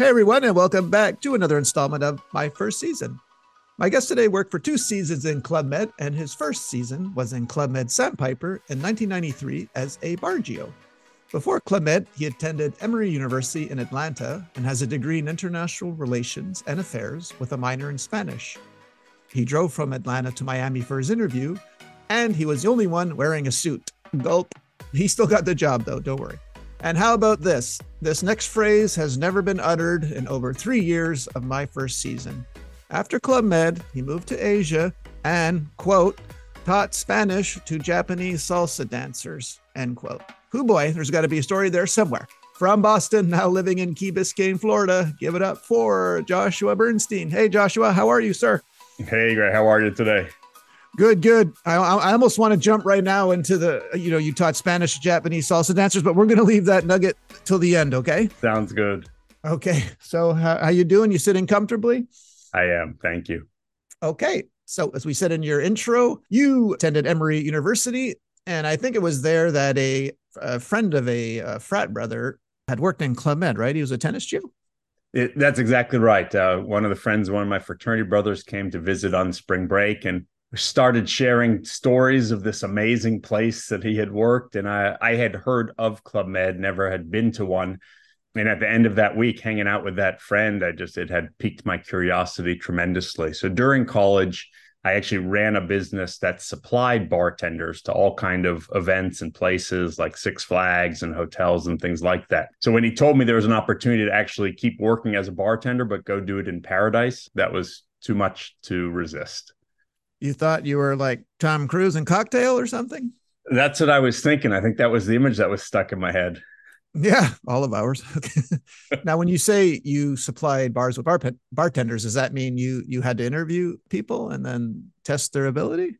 Hey everyone, and welcome back to another installment of My First Season. My guest today worked for two seasons in Club Med, and his first season was in Club Med Sandpiper in 1993 as a bar GO. Before Club Med, he attended Emory University in Atlanta and has a degree in international relations and affairs with a minor in Spanish. He drove from Atlanta to Miami for his interview, and he was the only one wearing a suit. Gulp. He still got the job, though, don't worry. And how about this? This next phrase has never been uttered in over three years of my first season. After Club Med, he moved to Asia and, quote, taught Spanish to Japanese salsa dancers, end quote. Who boy, there's got to be a story there somewhere. From Boston, now living in Key Biscayne, Florida, give it up for Joshua Bernstein. Hey, Joshua, how are you, sir? Hey, Greg, how are you today? Good, good. I, I almost want to jump right now into the, you know, you taught Spanish, Japanese salsa dancers, but we're going to leave that nugget till the end. Okay. Sounds good. Okay. So how, how you doing? You sitting comfortably? I am. Thank you. Okay. So as we said in your intro, you attended Emory University, and I think it was there that a, a friend of a, a, frat brother had worked in Club Med, right? He was a tennis GO. It, that's exactly right. Uh, one of the friends, one of my fraternity brothers, came to visit on spring break, and started sharing stories of this amazing place that he had worked. And I, I had heard of club med never had been to one. And at the end of that week hanging out with that friend i just it had piqued my curiosity tremendously. So during college i actually ran a business that supplied bartenders to all kind of events and places like six flags and hotels and things like that. So when he told me there was an opportunity to actually keep working as a bartender but go do it in paradise that was too much to resist you thought you were like Tom Cruise in Cocktail or something? That's what I was thinking. I think that was the image that was stuck in my head. Yeah, all of ours. Now, when you say you supplied bars with bar- bartenders, does that mean you you had to interview people and then test their ability?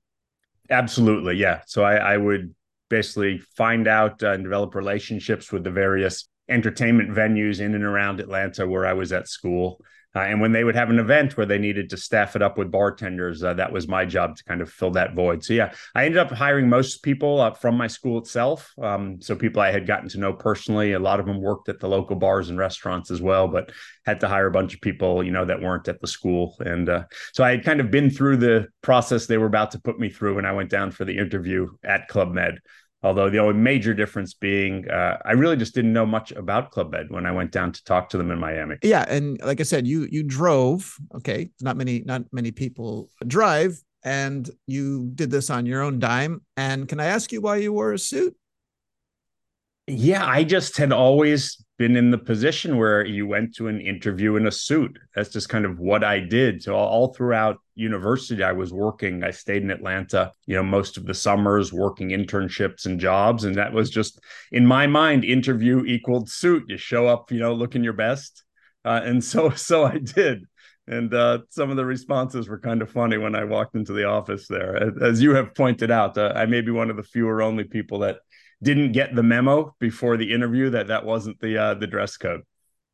Absolutely, yeah. So I, I would basically find out and develop relationships with the various entertainment venues in and around Atlanta where I was at school. Uh, and when they would have an event where they needed to staff it up with bartenders, uh, that was my job to kind of fill that void. So, yeah, I ended up hiring most people uh, from my school itself. Um, so, people I had gotten to know personally. A lot of them worked at the local bars and restaurants as well, but had to hire a bunch of people, you know, that weren't at the school. And uh, so I had kind of been through the process they were about to put me through when I went down for the interview at Club Med. Although the only major difference being, uh, I really just didn't know much about Club Med when I went down to talk to them in Miami. Yeah, and like I said, you you drove. Okay, not many not many people drive, and you did this on your own dime. And can I ask you why you wore a suit? Yeah, I just had always been in the position where you went to an interview in a suit. That's just kind of what I did. So all throughout university, I was working. I stayed in Atlanta, you know, most of the summers working internships and jobs. And that was just in my mind, interview equaled suit. You show up, you know, looking your best. Uh, and so, so I did. And uh, some of the responses were kind of funny when I walked into the office there. As you have pointed out, uh, I may be one of the fewer only people that didn't get the memo before the interview that that wasn't the uh, the dress code.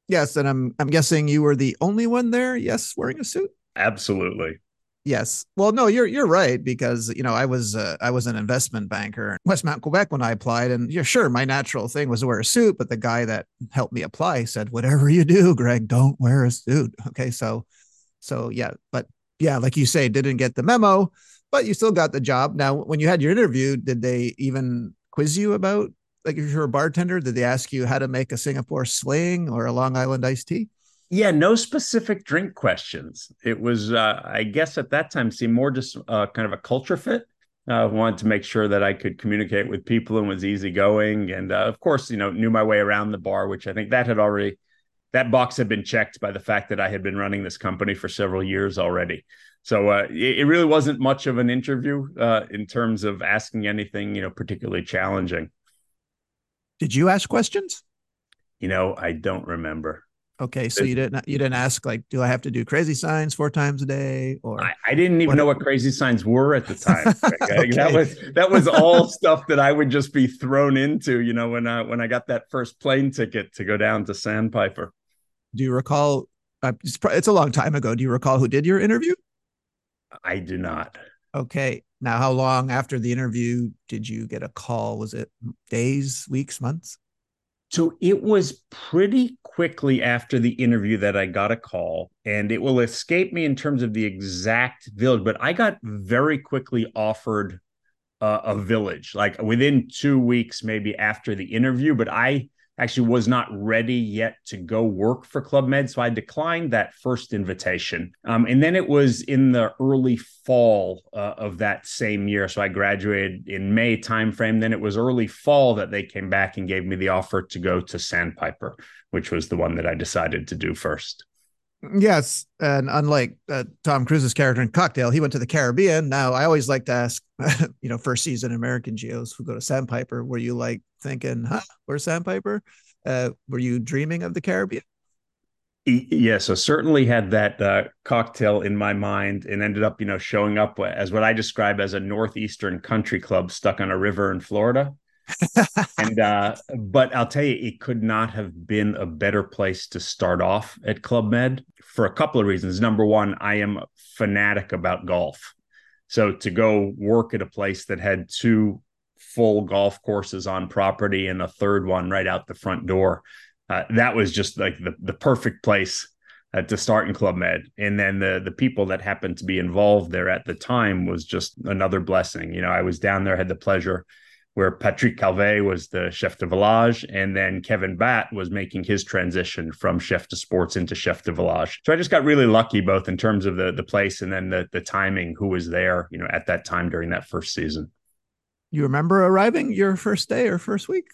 Yes, and I'm I'm guessing you were the only one there. Yes, wearing a suit. Absolutely. Yes. Well, no, you're you're right because you know I was uh, I was an investment banker in Westmount, Quebec when I applied, and yeah, sure, my natural thing was to wear a suit, but the guy that helped me apply said, "Whatever you do, Greg, don't wear a suit." Okay, so, so yeah, but yeah, like you say, didn't get the memo, but you still got the job. Now, when you had your interview, did they even quiz you about like if you're a bartender did they ask you how to make a singapore sling or a long island iced tea? Yeah no specific drink questions. It was uh, i guess at that time seemed more just uh, kind of a culture fit. I uh, wanted to make sure that I could communicate with people and was easygoing, and uh, of course, you know, knew my way around the bar, which I think that had already that box had been checked by the fact that I had been running this company for several years already. So uh, it, it, really wasn't much of an interview uh, in terms of asking anything, you know, particularly challenging. Did you ask questions? You know, I don't remember. Okay, so you didn't you didn't ask like, do I have to do crazy signs four times a day, or I, I didn't even what, know what crazy signs were at the time. okay. That was that was all stuff that I would just be thrown into. You know, when I when I got that first plane ticket to go down to Sandpiper. Do you recall? Uh, it's, it's a long time ago. Do you recall who did your interview? I do not. Okay. Now, how long after the interview did you get a call? Was it days, weeks, months? So it was pretty quickly after the interview that I got a call, and it will escape me in terms of the exact village, but I got very quickly offered uh, a village, like within two weeks, maybe after the interview. But I actually was not ready yet to go work for Club Med. So I declined that first invitation. Um, and then it was in the early fall uh, of that same year. So I graduated in May timeframe. Then it was early fall that they came back and gave me the offer to go to Sandpiper, which was the one that I decided to do first. Yes, and unlike uh, Tom Cruise's character in Cocktail, he went to the Caribbean. Now, I always like to ask, you know, first season American GOs who go to Sandpiper, were you like thinking, "Huh, where's Sandpiper?" Uh, were you dreaming of the Caribbean? Yeah, so certainly had that uh, cocktail in my mind, and ended up, you know, showing up as what I describe as a northeastern country club stuck on a river in Florida and uh, but I'll tell you, it could not have been a better place to start off at Club Med for a couple of reasons. Number one, I am fanatic about golf, so to go work at a place that had two full golf courses on property and a third one right out the front door, uh, that was just like the the perfect place uh, to start in Club Med. And then the the people that happened to be involved there at the time was just another blessing. You know, I was down there, had the pleasure where Patrick Calvet was the chef de village, and then Kevin Batt was making his transition from chef de sports into chef de village. So I just got really lucky, both in terms of the the place and then the the timing, who was there, you know, at that time during that first season. You remember arriving your first day or first week?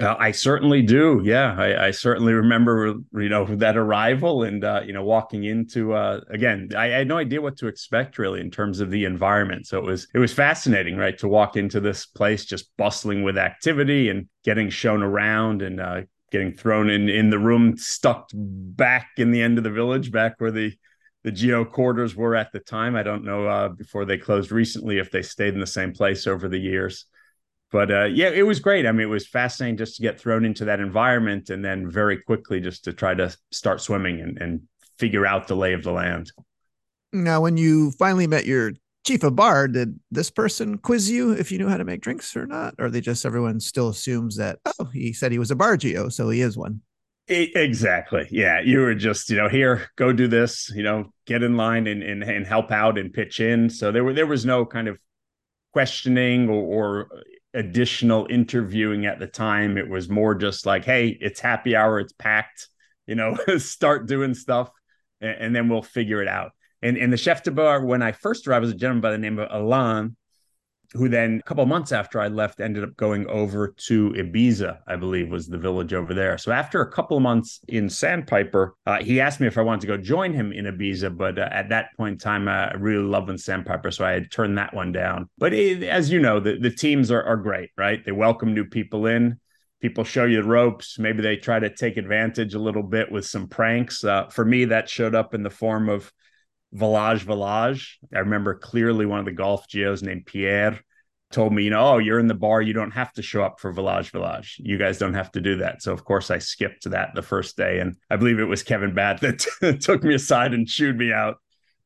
Uh, I certainly do. Yeah, I, I, certainly remember, you know, that arrival and uh, you know walking into. Uh, again, I, I, had no idea what to expect really in terms of the environment. So it was it was fascinating, right, to walk into this place just bustling with activity and getting shown around and uh, getting thrown in in the room, stuck back in the end of the village, back where the the GO quarters were at the time. I don't know uh, before they closed recently if they stayed in the same place over the years but uh, yeah, it was great. I mean, it was fascinating just to get thrown into that environment and then very quickly just to try to start swimming and, and figure out the lay of the land. Now, when you finally met your chief of bar, did this person quiz you if you knew how to make drinks or not? Or they just everyone still assumes that, oh, he said he was a bar GO, so he is one. Exactly. Yeah. You were just, you know, here, go do this, you know, get in line and, and, and help out and pitch in. So there were, there was no kind of questioning or, or additional interviewing at the time. It was more just like, hey, it's happy hour, it's packed, you know, start doing stuff and, and, then we'll figure it out. And, and the chef de bar, when I first arrived, was a gentleman by the name of Alain, who then a couple months after I left ended up going over to Ibiza, I believe was the village over there. So after a couple of months in Sandpiper, uh, he asked me if I wanted to go join him in Ibiza, but uh, at that point in time, I really loved Sandpiper, so I had turned that one down. But it, as you know, the, the teams are, are great, right? They welcome new people in. People show you the ropes. Maybe they try to take advantage a little bit with some pranks. Uh, for me, that showed up in the form of Village Village. I remember clearly one of the golf GOs named Pierre told me, you know, oh, you're in the bar. You don't have to show up for Village Village. You guys don't have to do that. So, of course, I skipped that the first day. And I believe it was Kevin Batt that took me aside and chewed me out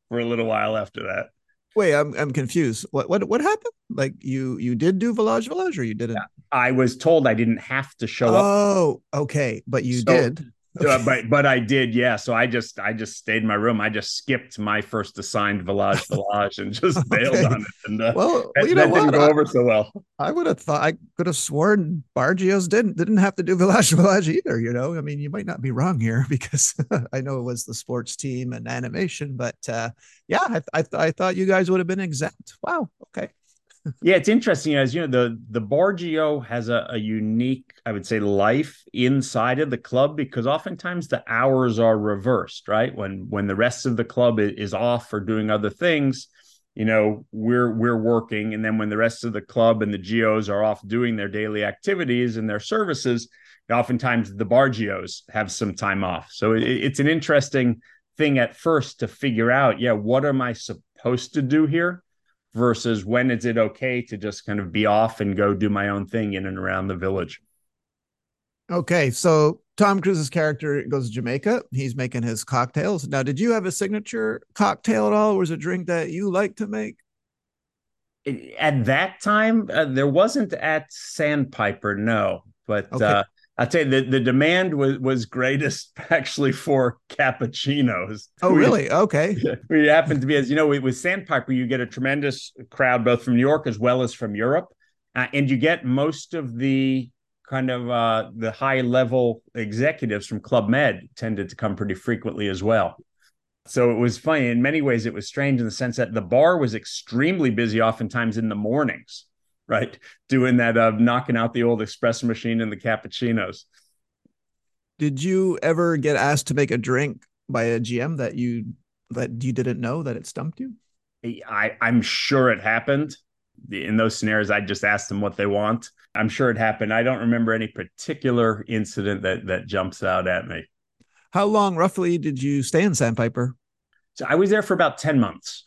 for a little while after that. Wait, I'm I'm confused. What what what happened? Like you you did do Village Village or you didn't? I was told I didn't have to show oh, up. Oh, okay, but you so, did. Okay. Uh, but but I did, yeah. So I just I just stayed in my room. I just skipped my first assigned Village Village and just okay. bailed on it. And uh, well, that, you know didn't go over so well. I would have thought I could have sworn bar GOs didn't didn't have to do Village Village either. You know, I mean, you might not be wrong here because I know it was the sports team and animation, but uh, yeah, I I, th- I thought you guys would have been exempt. Wow, okay yeah, it's interesting as you know the the bar GO has a, a, unique, I would say, life inside of the club because oftentimes the hours are reversed, right? When when the rest of the club is off or doing other things, you know, we're we're working, and then when the rest of the club and the GOs are off doing their daily activities and their services, oftentimes the bar GOs have some time off. So it, it's an interesting thing at first to figure out, yeah, what am I supposed to do here? Versus when is it okay to just kind of be off and go do my own thing in and around the village. Okay, so Tom Cruise's character goes to Jamaica. He's making his cocktails. Now, did you have a signature cocktail at all? Or was a drink that you like to make? At that time, uh, there wasn't at Sandpiper, no. But okay. uh, I tell you, the, the demand was was greatest actually for cappuccinos. Oh, we, really? Okay. We happen to be, as you know, with Sandpiper, you get a tremendous crowd both from New York as well as from Europe, uh, and you get most of the kind of uh, the high level executives from Club Med tended to come pretty frequently as well. So it was funny. In many ways, it was strange in the sense that the bar was extremely busy, oftentimes in the mornings right? Doing that, uh, knocking out the old espresso machine and the cappuccinos. Did you ever get asked to make a drink by a GM that you that you didn't know that it stumped you? I, I'm sure it happened. In those scenarios, I just asked them what they want. I'm sure it happened. I don't remember any particular incident that that jumps out at me. How long roughly did you stay in Sandpiper? So I was there for about 10 months.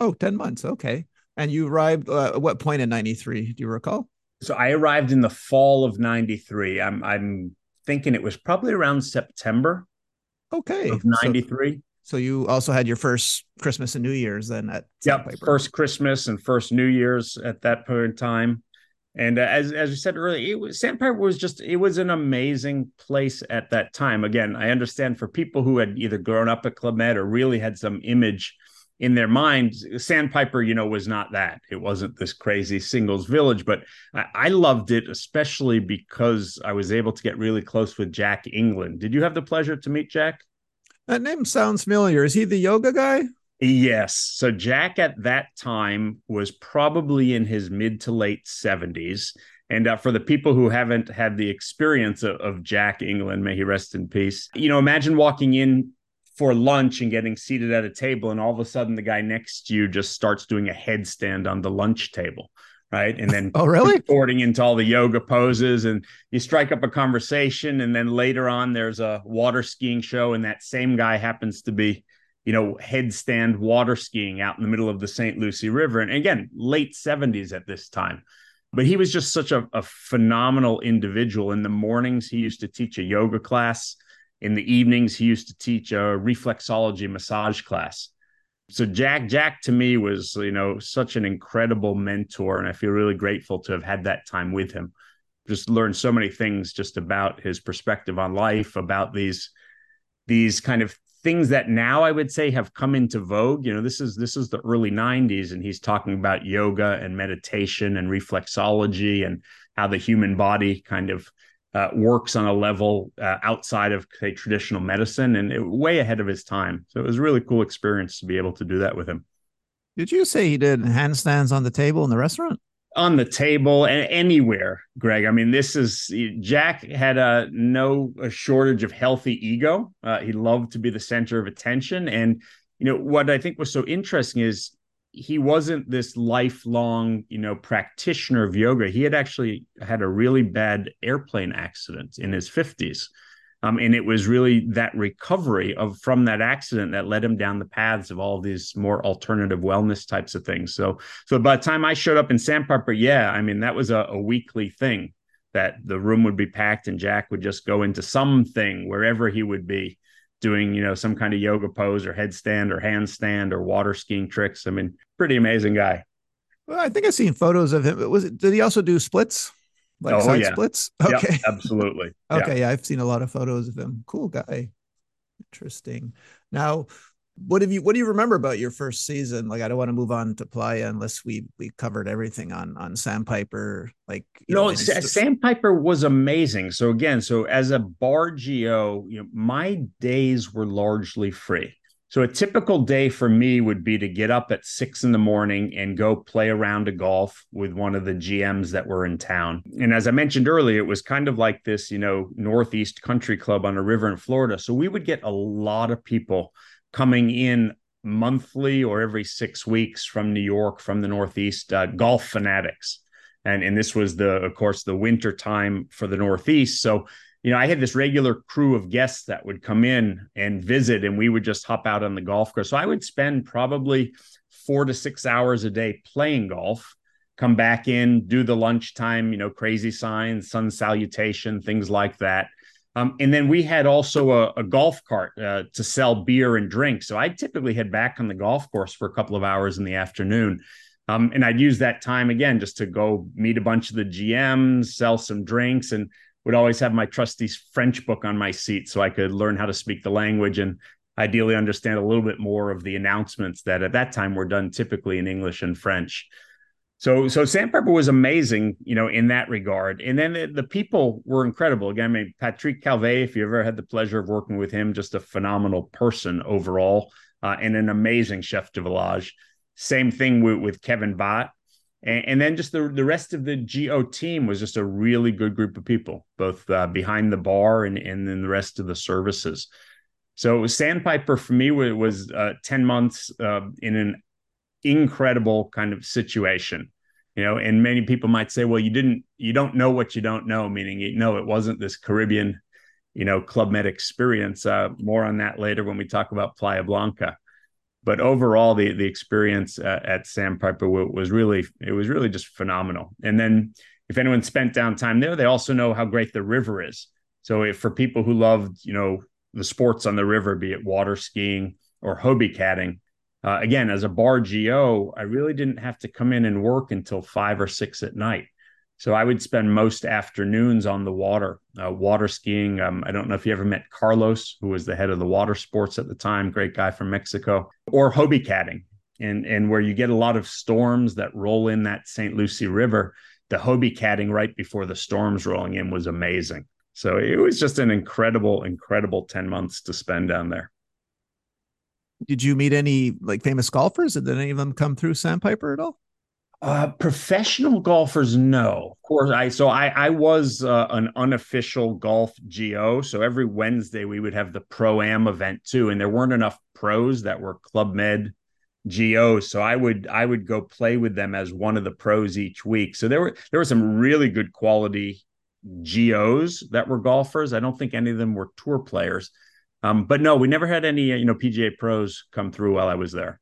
Oh, 10 months. Okay. And you arrived uh, at what point in 93? Do you recall? So I arrived in the fall of 93. I'm I'm thinking it was probably around September. Okay. Of 93. So, so you also had your first Christmas and New Year's then at Yep, first Christmas and first New Year's at that point in time. And uh, as as we said earlier, it was Sandpiper was just it was an amazing place at that time. Again, I understand for people who had either grown up at Club Med or really had some image in their mind, Sandpiper, you know, was not that. It wasn't this crazy singles village, but I, I, loved it, especially because I was able to get really close with Jack England. Did you have the pleasure to meet Jack? That name sounds familiar. Is he the yoga guy? Yes. So Jack at that time was probably in his mid to late 70s. And uh, for the people who haven't had the experience of, of Jack England, may he rest in peace, you know, imagine walking in for lunch and getting seated at a table and all of a sudden the guy next to you just starts doing a headstand on the lunch table right? And then oh really? boarding into all the yoga poses and you strike up a conversation and then later on there's a water skiing show and that same guy happens to be you know headstand water skiing out in the middle of the st lucie river. And again late 70s at this time but he was just such a, a phenomenal individual. In the mornings he used to teach a yoga class in the evenings he used to teach a reflexology massage class. So jack jack to me was you know such an incredible mentor and i feel really grateful to have had that time with him. Just learned so many things just about his perspective on life about these these kind of things that now i would say have come into vogue. You know this is this is the early 90s and he's talking about yoga and meditation and reflexology and how the human body kind of uh, works on a level uh, outside of say traditional medicine and it, way ahead of his time. So it was a really cool experience to be able to do that with him. Did you say he did handstands on the table in the restaurant? On the table and anywhere, Greg. I mean, this is Jack had a no a shortage of healthy ego. Uh, he loved to be the center of attention, and you know what I think was so interesting is he wasn't this lifelong, you know, practitioner of yoga. He had actually had a really bad airplane accident in his 50s. Um, and it was really that recovery of from that accident that led him down the paths of all of these more alternative wellness types of things. So, so by the time I showed up in Sandpiper, yeah, I mean that was a, a weekly thing that the room would be packed and Jack would just go into something wherever he would be doing you know some kind of yoga pose or headstand or handstand or water skiing tricks. I mean, pretty amazing guy. Well, I think I've seen photos of him. Was it? Did he also do splits? Like oh, side yeah. splits? Okay, yep, absolutely. okay, yeah. yeah, I've seen a lot of photos of him. Cool guy. Interesting. Now, what have you what do you remember about your first season like i don't want to move on to playa unless we we covered everything on on sandpiper like you no know, sandpiper was amazing so again so as a bar go you know my days were largely free so a typical day for me would be to get up at six in the morning and go play around a golf with one of the GMs that were in town. And as I mentioned earlier, it was kind of like this, you know, Northeast Country Club on a river in Florida. So we would get a lot of people coming in monthly or every six weeks from New York, from the Northeast, uh, golf fanatics. And, and this was the, of course, the winter time for the Northeast. So, you know, I had this regular crew of guests that would come in and visit, and we would just hop out on the golf course. So I would spend probably four to six hours a day playing golf, come back in, do the lunchtime, you know, crazy signs, sun salutation, things like that. Um, and then we had also a, a golf cart uh, to sell beer and drinks. So I'd typically head back on the golf course for a couple of hours in the afternoon. Um, and I'd use that time again just to go meet a bunch of the GMs, sell some drinks. And would always have my trusty French book on my seat so I could learn how to speak the language and ideally understand a little bit more of the announcements that at that time were done typically in English and French. So, so Sandpiper was amazing, you know, in that regard. And then the, the people were incredible. Again, I mean, Patrick Calvet, if you ever had the pleasure of working with him, just a phenomenal person overall, uh, and an amazing chef de village. Same thing with, with Kevin Bott. And, and, then just the, the rest of the GO team was just a really good group of people, both uh, behind the bar and, and then the rest of the services. So Sandpiper for me was, was uh, 10 months uh, in an incredible kind of situation. You know and many people might say well you didn't you don't know what you don't know meaning you know it wasn't this caribbean you know club med experience. Uh, more on that later when we talk about playa blanca but overall the the experience uh, at sandpiper was really it was really just phenomenal and then if anyone spent downtime there they also know how great the river is so if, for people who loved you know the sports on the river be it water skiing or hobie catting uh, again, as a bar GO, I really didn't have to come in and work until five or six at night. So I would spend most afternoons on the water, uh, water skiing. Um, I don't know if you ever met Carlos, who was the head of the water sports at the time, great guy from Mexico, or Hobie catting, and and where you get a lot of storms that roll in that St. Lucie River. The Hobie catting right before the storms rolling in was amazing. So it was just an incredible, incredible ten months to spend down there. Did you meet any like famous golfers? Did any of them come through Sandpiper at all? Uh, professional golfers, no. Of course, I so I I was uh, an unofficial golf GO. So every Wednesday we would have the pro am event too, and there weren't enough pros that were Club Med GOs. So I would I would go play with them as one of the pros each week. So there were there were some really good quality GOs that were golfers. I don't think any of them were tour players. Um, but no, we never had any, uh, you know, PGA pros come through while I was there.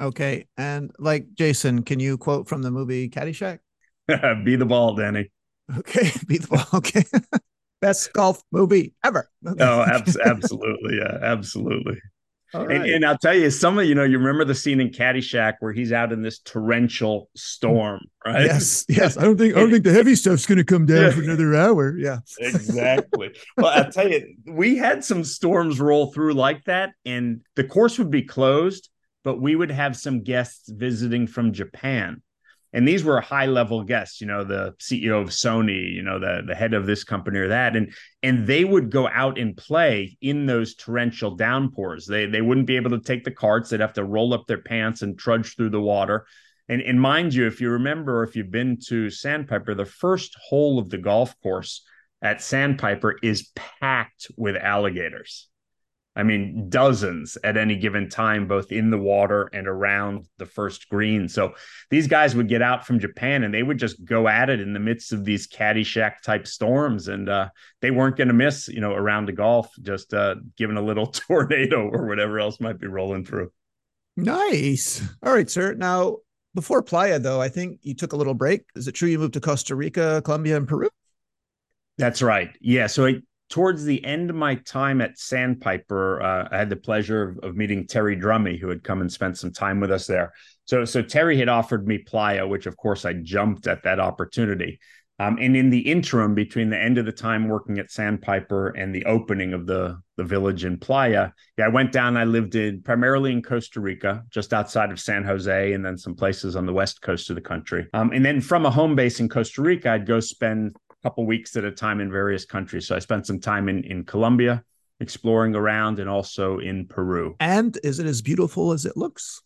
Okay. And like Jason, can you quote from the movie Caddyshack? be the ball, Danny. Okay. Be the ball. Okay. Best golf movie ever. oh, abs- absolutely. Yeah, absolutely. And, and, I'll tell you, some of you know, you remember the scene in Caddyshack where he's out in this torrential storm, right? Yes, yes. I don't think I don't think the heavy stuff's going to come down yeah. for another hour. Yeah, exactly. well, I'll tell you, we had some storms roll through like that, and the course would be closed, but we would have some guests visiting from Japan. And these were high level guests you know the ceo of sony you know the the head of this company or that. And and they would go out and play in those torrential downpours. They they wouldn't be able to take the carts. They'd have to roll up their pants and trudge through the water. And and mind you if you remember or if you've been to sandpiper the first hole of the golf course at sandpiper is packed with alligators I mean, dozens at any given time, both in the water and around the first green. So these guys would get out from Japan and they would just go at it in the midst of these Caddyshack type storms. And uh, they weren't going to miss, you know, around the golf, just uh, given a little tornado or whatever else might be rolling through. Nice. All right, sir. Now, before Playa, though, I think you took a little break. Is it true you moved to Costa Rica, Colombia, and Peru? That's right. Yeah. So I towards the end of my time at Sandpiper, uh, I had the pleasure of, of, meeting Terry Drummy, who had come and spent some time with us there. So, so Terry had offered me Playa, which of course I jumped at that opportunity. Um, and in the interim, between the end of the time working at Sandpiper and the opening of the the village in Playa, yeah, I went down. I lived in primarily in Costa Rica, just outside of San Jose, and then some places on the west coast of the country. Um, and then from a home base in Costa Rica, I'd go spend couple weeks at a time in various countries. So I spent some time in in Colombia exploring around and also in Peru. And is it as beautiful as it looks?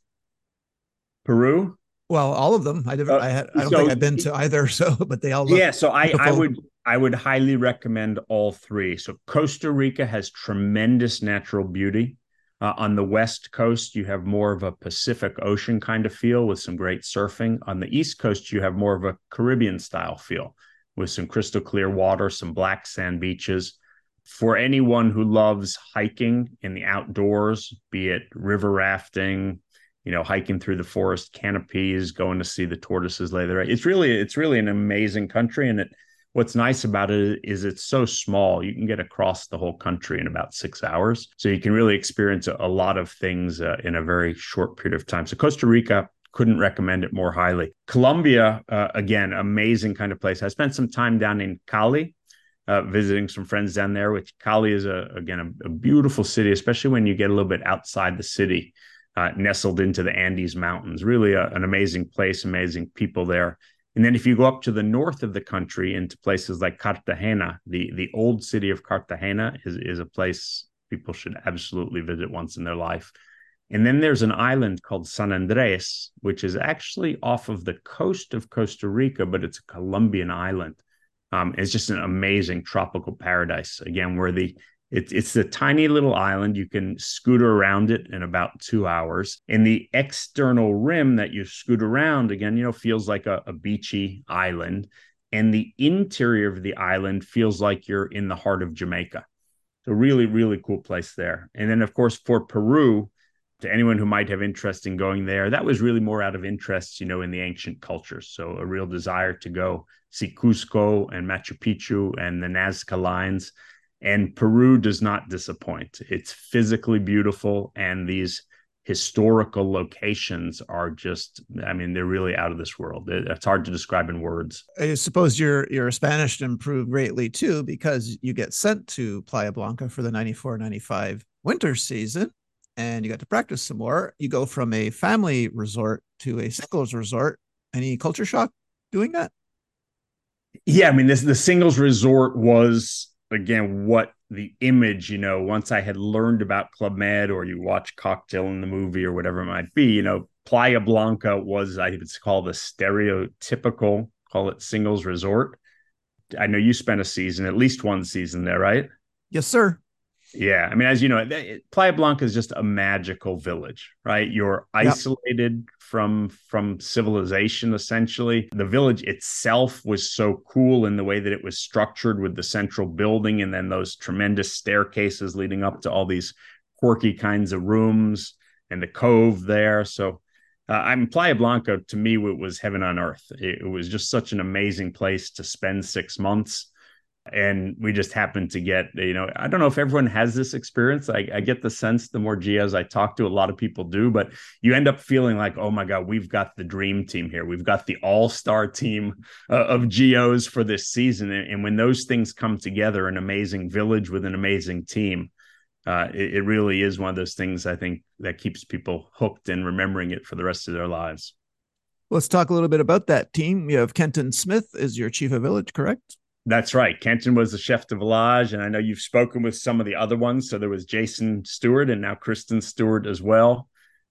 Peru? Well, all of them. I never. Uh, I, had, I don't so, think I've been to either. So, but they all. yeah. So I, I would I would highly recommend all three. So Costa Rica has tremendous natural beauty. Uh, on the west coast, you have more of a Pacific Ocean kind of feel with some great surfing. On the east coast, you have more of a Caribbean style feel with some crystal clear water, some black sand beaches. For anyone who loves hiking in the outdoors, be it river rafting, you know, hiking through the forest canopies, going to see the tortoises lay their eggs. it's really it's really an amazing country. And it what's nice about it is it's so small. You can get across the whole country in about six hours. So you can really experience a, lot of things uh, in a very short period of time. So Costa Rica, couldn't recommend it more highly. Colombia, uh, again, amazing kind of place. I spent some time down in Cali. uh, visiting some friends down there. Which Cali is a again a, a, beautiful city, especially when you get a little bit outside the city, uh, nestled into the Andes Mountains. Really a, an amazing place, amazing people there. And then if you go up to the north of the country into places like Cartagena, the the old city of Cartagena is is a place people should absolutely visit once in their life. And then there's an island called San Andres, which is actually off of the coast of Costa Rica, but it's a Colombian island. Um, it's just an amazing tropical paradise. Again, where the it's it's a tiny little island. You can scooter around it in about two hours. And the external rim that you scoot around, again, you know, feels like a, a beachy island. And the interior of the island feels like you're in the heart of Jamaica. So really, really cool place there. And then, of course, for Peru, to anyone who might have interest in going there, that was really more out of interest, you know, in the ancient cultures. So a real desire to go see Cusco and Machu Picchu and the Nazca lines. And Peru does not disappoint. It's physically beautiful, and these historical locations are just i mean they're really out of this world it's hard to describe in words i suppose your your spanish improved greatly too because you get sent to playa blanca for the 94 95 winter season and you got to practice some more. You go from a family resort to a singles resort. Any culture shock doing that? Yeah, I mean, this the singles resort was again what the image, you know, once I had learned about Club Med or you watch Cocktail in the movie or whatever it might be, you know, Playa Blanca was I it's called the stereotypical, call it singles resort. I know you spent a season, at least one season there, right? Yes, sir. Yeah, I mean, as you know, Playa Blanca is just a magical village, right? You're isolated yep. from from civilization, essentially. The village itself was so cool in the way that it was structured with the central building and then those tremendous staircases leading up to all these quirky kinds of rooms and the cove there. So, uh, I'm Playa Blanca to me it was heaven on earth. It, it was just such an amazing place to spend six months and we just happened to get you know i don't know if everyone has this experience. I, I, get the sense the more GOs i talk to a lot of people do but you end up feeling like oh my god we've got the dream team here. We've got the all-star team uh, of GOs for this season. And, and, when those things come together an amazing village with an amazing team uh, it, it really is one of those things i think that keeps people hooked and remembering it for the rest of their lives. Let's talk a little bit about that team. You have kenton smith as your chief of village correct that's right. Kenton was the chef de village, and I know you've spoken with some of the other ones. So there was Jason Stewart and now Kristen Stewart as well.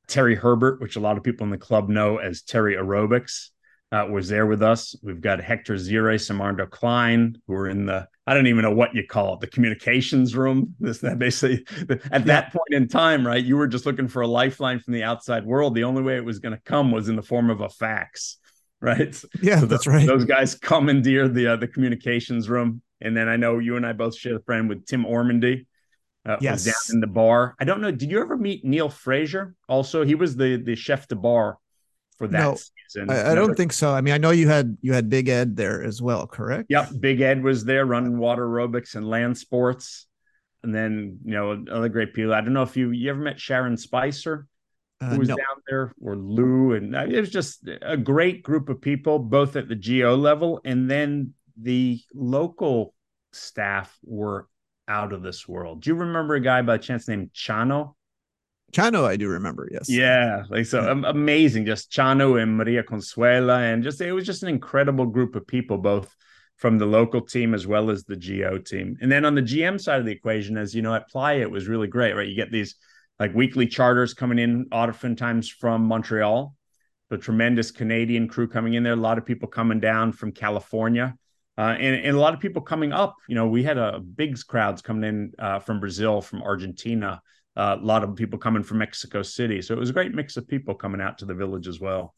Terry Herbert, which a lot of people in the club know as Terry Aerobics, uh, was there with us. We've got Hector Zires and Mardo Klein, who are in the, I don't even know what you call it, the communications room. This that basically at that point in time, right? You were just looking for a lifeline from the outside world. The only way it was going to come was in the form of a fax right? Yeah, so that's right. Those guys commandeered the uh, the communications room, and then I know you and I both share a friend with Tim Ormandy. Uh, yes, down in the bar. I don't know. Did you ever meet Neil Fraser? Also, he was the the chef de bar for that no, season. I, I don't think so. I mean, I know you had you had Big Ed there as well, correct? Yep, Big Ed was there running water aerobics and land sports, and then you know other great people. I don't know if you you ever met Sharon Spicer uh, who was no. down there, or Lou, and uh, it was just a great group of people, both at the GO level and then the local staff were out of this world. Do you remember a guy by chance named Chano? Chano, I do remember. Yes. Yeah, like so amazing. Just Chano and Maria Consuela, and just it was just an incredible group of people, both from the local team as well as the GO team. And then on the GM side of the equation, as you know, at Playa, it was really great, right? You get these like weekly charters coming in oftentimes from Montreal. The tremendous Canadian crew coming in there. A lot of people coming down from California. Uh, and, and a lot of people coming up. You know, we had a big crowds coming in uh, from Brazil, from Argentina, uh, a lot of people coming from Mexico City. So it was a great mix of people coming out to the village as well.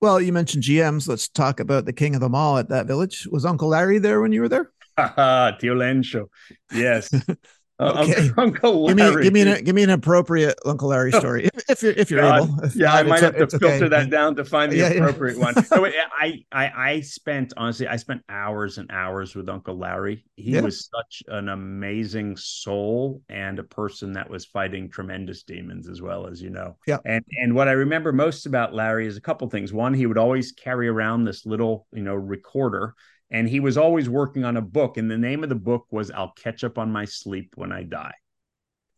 Well, you mentioned GMs. Let's talk about the king of them all at that village. Was Uncle Larry there when you were there? Tio Lencho. Yes. Uh, okay. Uncle Larry. Give me, give me an give me an appropriate Uncle Larry story if, if you're if you're God. able. If yeah, not, I might have to filter okay. that down to find the yeah, appropriate yeah. one. So I, I I spent honestly I spent hours and hours with Uncle Larry. He yeah. was such an amazing soul and a person that was fighting tremendous demons as well as you know. Yeah. And and what I remember most about Larry is a couple things. One, he would always carry around this little you know recorder and he was always working on a book. And the name of the book was "I'll Catch Up on My Sleep When I Die."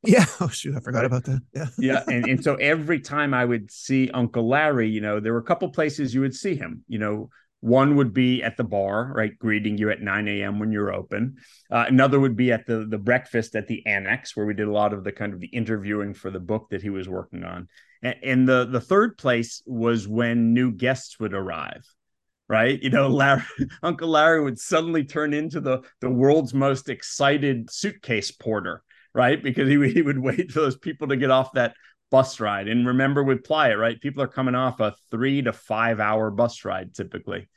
Yeah. Oh shoot, I forgot about that. Yeah. yeah. And and so every time I would see Uncle Larry, you know, there were a couple places you would see him. You know, one would be at the bar, right, greeting you at 9 a.m. when you're open. Uh, another would be at the the breakfast at the annex, where we did a lot of the kind of the interviewing for the book that he was working on. And, and the the third place was when new guests would arrive right? You know, Larry, Uncle Larry would suddenly turn into the the world's most excited suitcase porter, right? Because he he would wait for those people to get off that bus ride. And remember with Playa, right? People are coming off a three to five hour bus ride typically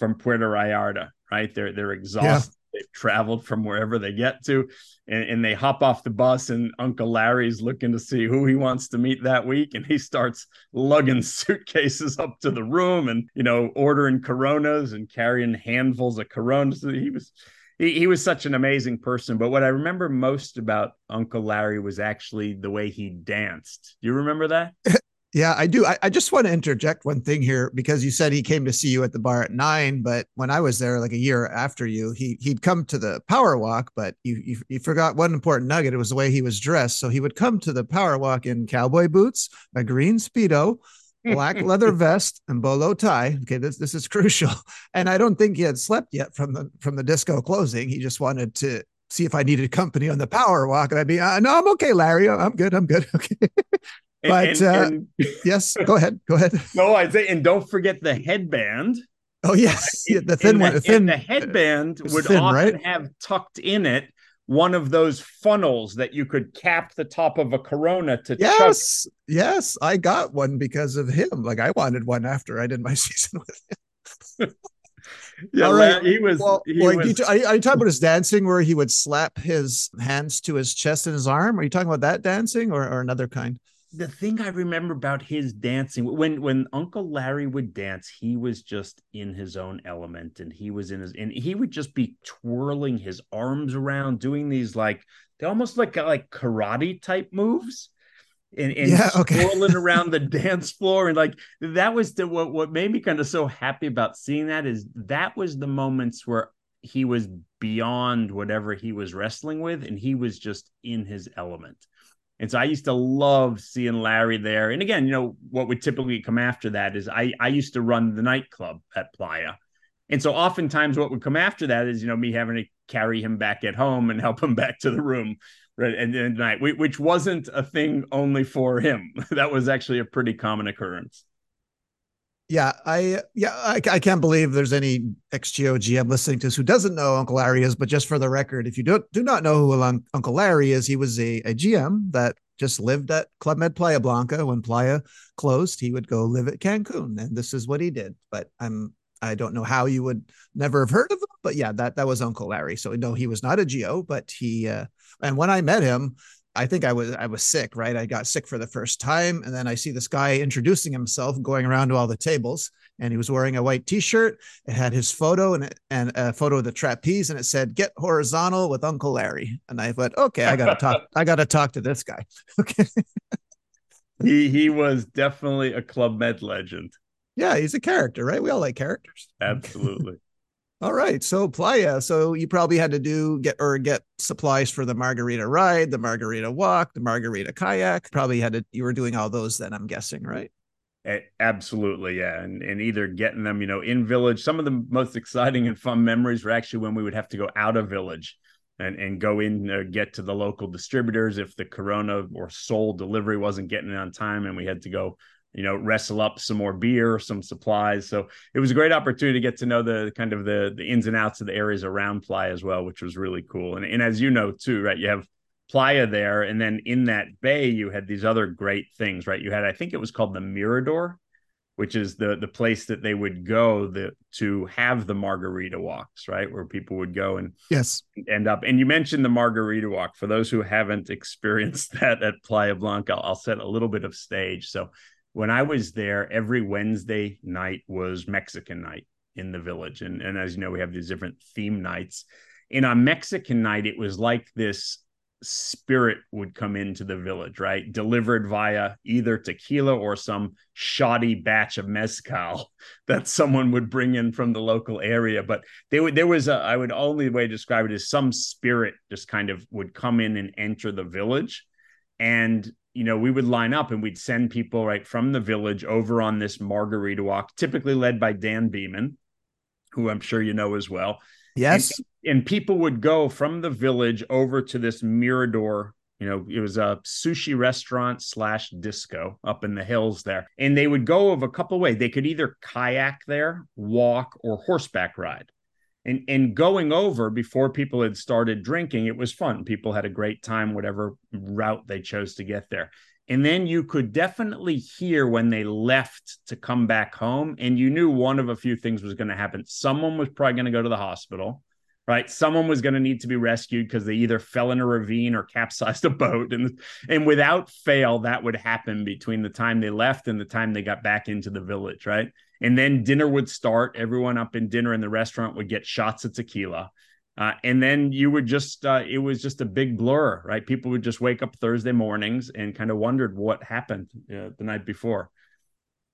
from Puerto Vallarta, right? They're they're exhausted. They've traveled from wherever they get to, and, and they hop off the bus, and Uncle Larry's looking to see who he wants to meet that week, and he starts lugging suitcases up to the room, and you know, ordering Coronas and carrying handfuls of Coronas. He was he, he was such an amazing person. But what I remember most about Uncle Larry was actually the way he danced. You remember that? Yeah, I do. I, I, just want to interject one thing here because you said he came to see you at the bar at nine, but when I was there like a year after you, he he'd come to the power walk, but you, you you forgot one important nugget. It was the way he was dressed. So he would come to the power walk in cowboy boots, a green speedo, black leather vest, and bolo tie. Okay, this this is crucial. And I don't think he had slept yet from the from the disco closing. He just wanted to see if I needed company on the power walk, and I'd be, uh, no, I'm okay, Larry. I'm good. I'm good. Okay. But and, uh, and, yes, go ahead. Go ahead. No, I say, and don't forget the headband. Oh yes, yeah, the thin one. The, thin. the headband would thin, often right? have tucked in it one of those funnels that you could cap the top of a Corona to. Yes, chug. yes, I got one because of him. Like I wanted one after I did my season with him. yeah, All right. he was. Well, he was... You, are, you, are you talking about his dancing where he would slap his hands to his chest and his arm? Are you talking about that dancing or, or another kind? The thing I remember about his dancing when when Uncle Larry would dance, he was just in his own element, and he was in his and he would just be twirling his arms around, doing these like they almost like uh, like karate type moves. And, and yeah, okay. swirling around the dance floor and like that was the what what made me kind of so happy about seeing that is that was the moments where he was beyond whatever he was wrestling with and he was just in his element and so I used to love seeing Larry there. And again, you know, what would typically come after that is I, I used to run the nightclub at Playa. And so oftentimes what would come after that is, you know, me having to carry him back at home and help him back to the room right at the night, which wasn't a thing only for him. that was actually a pretty common occurrence. Yeah, I yeah I, I can't believe there's any XGO GM listening to this who doesn't know Uncle Larry is. But just for the record, if you do do not know who Uncle Larry is, he was a, a GM that just lived at Club Med Playa Blanca when Playa closed. He would go live at Cancun, and this is what he did. But I'm I don't know how you would never have heard of him, but yeah, that that was Uncle Larry. So no, he was not a GO, but he uh, and when I met him, I think I was I was sick, right? I got sick for the first time, and then I see this guy introducing himself, going around to all the tables, and he was wearing a white T-shirt. It had his photo and and a photo of the trapeze, and it said "Get horizontal with Uncle Larry." And I thought, okay, I gotta talk. I gotta talk to this guy. Okay. he he was definitely a Club Med legend. Yeah, he's a character, right? We all like characters. Absolutely. All right. So Playa. So you probably had to do get or get supplies for the margarita ride, the margarita walk, the margarita kayak. Probably had to you were doing all those then, I'm guessing, right? Absolutely, yeah. And and either getting them, you know, in village. Some of the most exciting and fun memories were actually when we would have to go out of village and, and go in uh, get to the local distributors if the Corona or Sol delivery wasn't getting it on time and we had to go you know wrestle up some more beer some supplies. So it was a great opportunity to get to know the kind of the the ins and outs of the areas around playa as well which was really cool. And, and as you know too right you have playa there and then in that bay you had these other great things right? You had i think it was called the mirador which is the the place that they would go the, to have the margarita walks right where people would go and yes. end up. And you mentioned the margarita walk. For those who haven't experienced that at playa blanca i'll set a little bit of stage. So when I was there, every Wednesday night was Mexican night in the village. And, and as you know, we have these different theme nights. And on Mexican night, it was like this spirit would come into the village, right? Delivered via either tequila or some shoddy batch of mezcal that someone would bring in from the local area. But they would, there was a, I would only way to describe it is some spirit just kind of would come in and enter the village. And, you know, we would line up and we'd send people right from the village over on this margarita walk, typically led by Dan Beeman, who I'm sure you know as well Yes. And, and, people would go from the village over to this Mirador. You know, it was a sushi restaurant slash disco up in the hills there. And they would go of a couple ways. They could either kayak there, walk, or horseback ride. And, and going over before people had started drinking, it was fun. People had a great time, whatever route they chose to get there. And then you could definitely hear when they left to come back home. And you knew one of a few things was going to happen. Someone was probably going to go to the hospital, right? Someone was going to need to be rescued because they either fell in a ravine or capsized a boat. And, and without fail, that would happen between the time they left and the time they got back into the village, right? And then dinner would start. Everyone up in dinner in the restaurant would get shots of tequila. Uh, and then you would just, uh, it was just a big blur, right? People would just wake up Thursday mornings and kind of wondered what happened uh, the night before.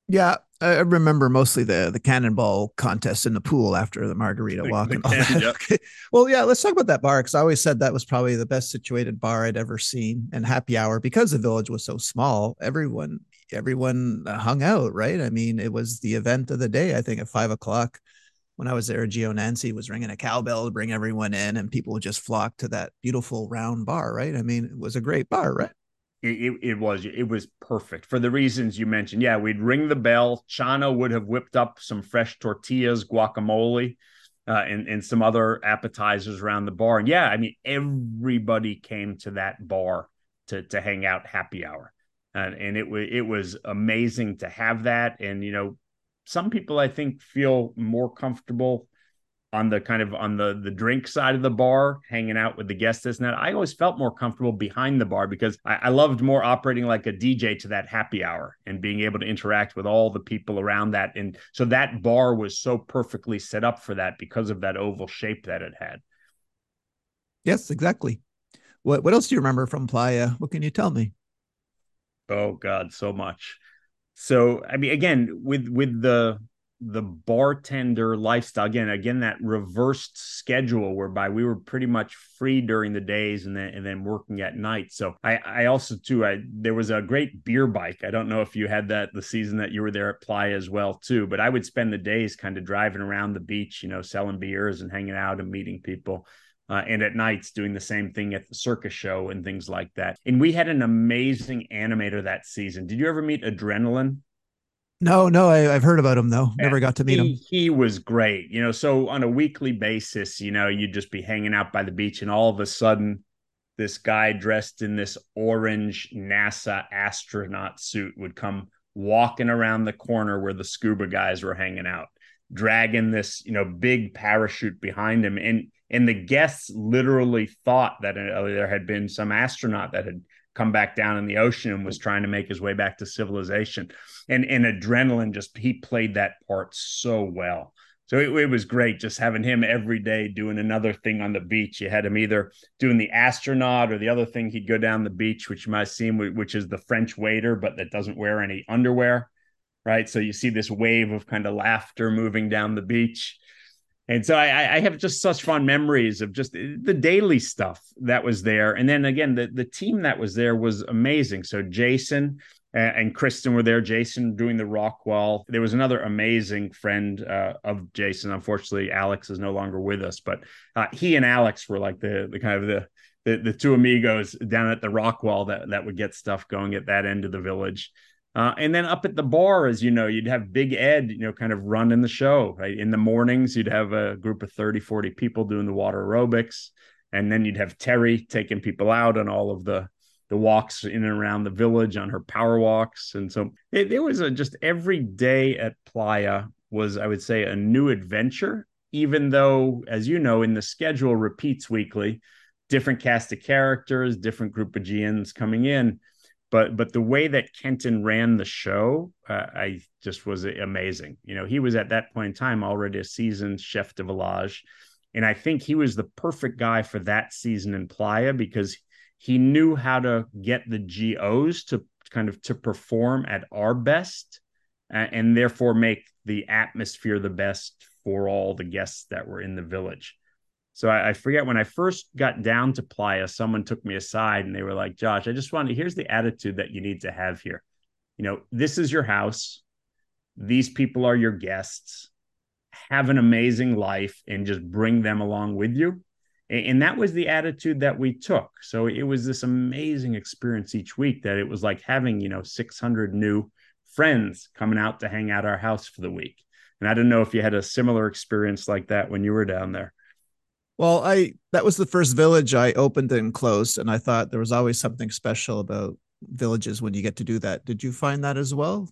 Yeah, I remember mostly the the cannonball contest in the pool after the margarita walk. and all that. Yep. Okay. Well, yeah, let's talk about that bar because I always said that was probably the best situated bar I'd ever seen. And happy hour because the village was so small, everyone everyone hung out. Right? I mean, it was the event of the day. I think at five o'clock when I was there, GO Nancy was ringing a cowbell to bring everyone in, and people would just flock to that beautiful round bar, right? I mean, it was a great bar, right? It, it, it, was it was perfect for the reasons you mentioned. Yeah, we'd ring the bell. Chana would have whipped up some fresh tortillas, guacamole, uh, and and some other appetizers around the bar. And yeah, I mean everybody came to that bar to to hang out happy hour, and and it was it was amazing to have that. And you know, some people I think feel more comfortable on the kind of on the the drink side of the bar, hanging out with the guests. This and that. I always felt more comfortable behind the bar because I, I, loved more operating like a DJ to that happy hour and being able to interact with all the people around that. And so that bar was so perfectly set up for that because of that oval shape that it had. Yes, exactly. What what else do you remember from Playa? What can you tell me? Oh God, so much. So I mean, again, with with the the bartender lifestyle again again that reversed schedule whereby we were pretty much free during the days and then and then working at night. So i i also too i there was a great beer bike. I don't know if you had that the season that you were there at playa as well too but i would spend the days kind of driving around the beach you know selling beers and hanging out and meeting people uh, and at nights doing the same thing at the circus show and things like that. And we had an amazing animator that season. Did you ever meet Adrenaline? No, no, I, have heard about him though. Never got to meet he, him. He was great. You know, so on a weekly basis, you know, you'd just be hanging out by the beach, and all of a sudden, this guy dressed in this orange NASA astronaut suit would come walking around the corner where the scuba guys were hanging out, dragging this, you know, big parachute behind him. And and the guests literally thought that uh, there had been some astronaut that had come back down in the ocean and was trying to make his way back to civilization and and adrenaline just he played that part so well so it, it, was great just having him every day doing another thing on the beach. You had him either doing the astronaut or the other thing he'd go down the beach, which you might see him, which is the French waiter, but that doesn't wear any underwear. Right. So you see this wave of kind of laughter moving down the beach. And so I, I have just such fond memories of just the daily stuff that was there. And then again, the, the team that was there was amazing. So Jason and Kristen were there. Jason doing the rock wall. There was another amazing friend uh, of Jason. Unfortunately, Alex is no longer with us, but uh, he and Alex were like the the kind of the, the the, two amigos down at the rock wall that that would get stuff going at that end of the village. Uh, and then up at the bar, as you know, you'd have Big Ed, you know, kind of running the show, right? In the mornings, you'd have a group of 30, 40 people doing the water aerobics. And then you'd have Terry taking people out on all of the the walks in and around the village on her power walks. And so it, it was a, just every day at Playa was, I would say, a new adventure, even though, as you know, in the schedule repeats weekly, different cast of characters, different group of GMs coming in but but the way that Kenton ran the show, uh, I just was amazing. You know, he was at that point in time already a seasoned chef de village, and I think he was the perfect guy for that season in Playa because he knew how to get the GOs to kind of to perform at our best and therefore make the atmosphere the best for all the guests that were in the village. So I, I, forget when I first got down to Playa, someone took me aside and they were like, Josh, I just wanted, here's the attitude that you need to have here. You know, this is your house. These people are your guests. Have an amazing life and just bring them along with you. And, and that was the attitude that we took. So it was this amazing experience each week that it was like having, you know, 600 new friends coming out to hang out our house for the week. And I don't know if you had a similar experience like that when you were down there. Well, I that was the first village I opened and closed, and I thought there was always something special about villages when you get to do that. Did you find that as well?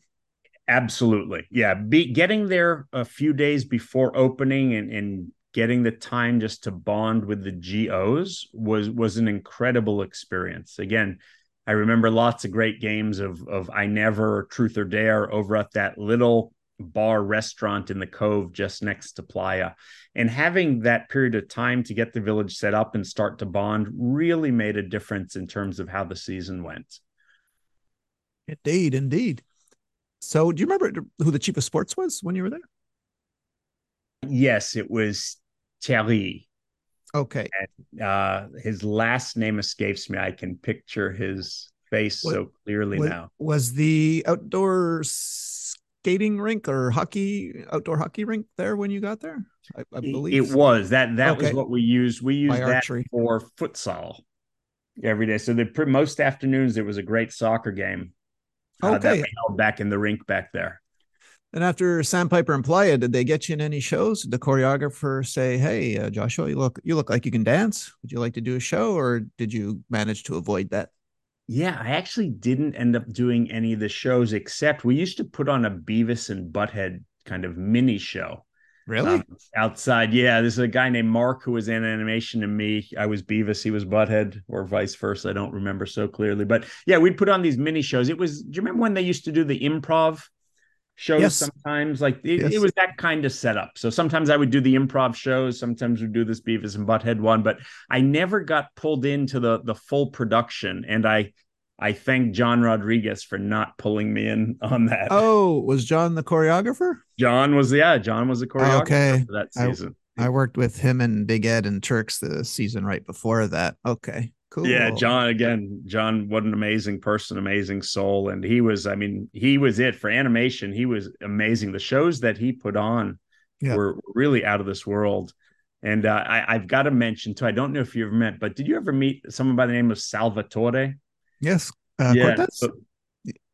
Absolutely, yeah. Be, getting there a few days before opening and, and getting the time just to bond with the GOs was was an incredible experience. Again, I remember lots of great games of of I Never, Truth or Dare over at that little bar restaurant in the cove just next to Playa. And having that period of time to get the village set up and start to bond really made a difference in terms of how the season went. Indeed, indeed. So, do you remember who the chief of sports was when you were there? Yes, it was Thierry. Okay. And, uh, his last name escapes me. I can picture his face what, so clearly what, now. Was the outdoor skating rink or hockey outdoor hockey rink there when you got there? I, I believe it was that. That okay. was what we used. We used that archery. for futsal every day. So the most afternoons it was a great soccer game. Uh, okay, that held back in the rink back there. And after Sandpiper and Playa, did they get you in any shows? Did the choreographer say, "Hey, uh, Joshua, you look you look like you can dance. Would you like to do a show?" Or did you manage to avoid that? Yeah, I actually didn't end up doing any of the shows except we used to put on a Beavis and Butthead kind of mini show. Really? Um, outside. Yeah, there's a guy named Mark who was in animation and me. I was Beavis, he was Butthead, or vice versa. I don't remember so clearly. But yeah, we'd put on these mini shows. It was, do you remember when they used to do the improv shows yes. sometimes? Like it, yes. it, was that kind of setup. So sometimes I would do the improv shows, sometimes we'd do this Beavis and Butthead one, but I never got pulled into the the full production. And I I thank John Rodriguez for not pulling me in on that. Oh, was John the choreographer? John was yeah, John was the ah, choreographer okay. that season. I, I, worked with him and Big Ed and Turks the season right before that. Okay. Cool. Yeah, John again. John, what an amazing person, amazing soul, and he was. I mean, he was it for animation. He was amazing. The shows that he put on yep. were really out of this world. And uh, I, have got to mention too. I don't know if you ever met, but did you ever meet someone by the name of Salvatore? Yes, uh, yeah. Cortez. So,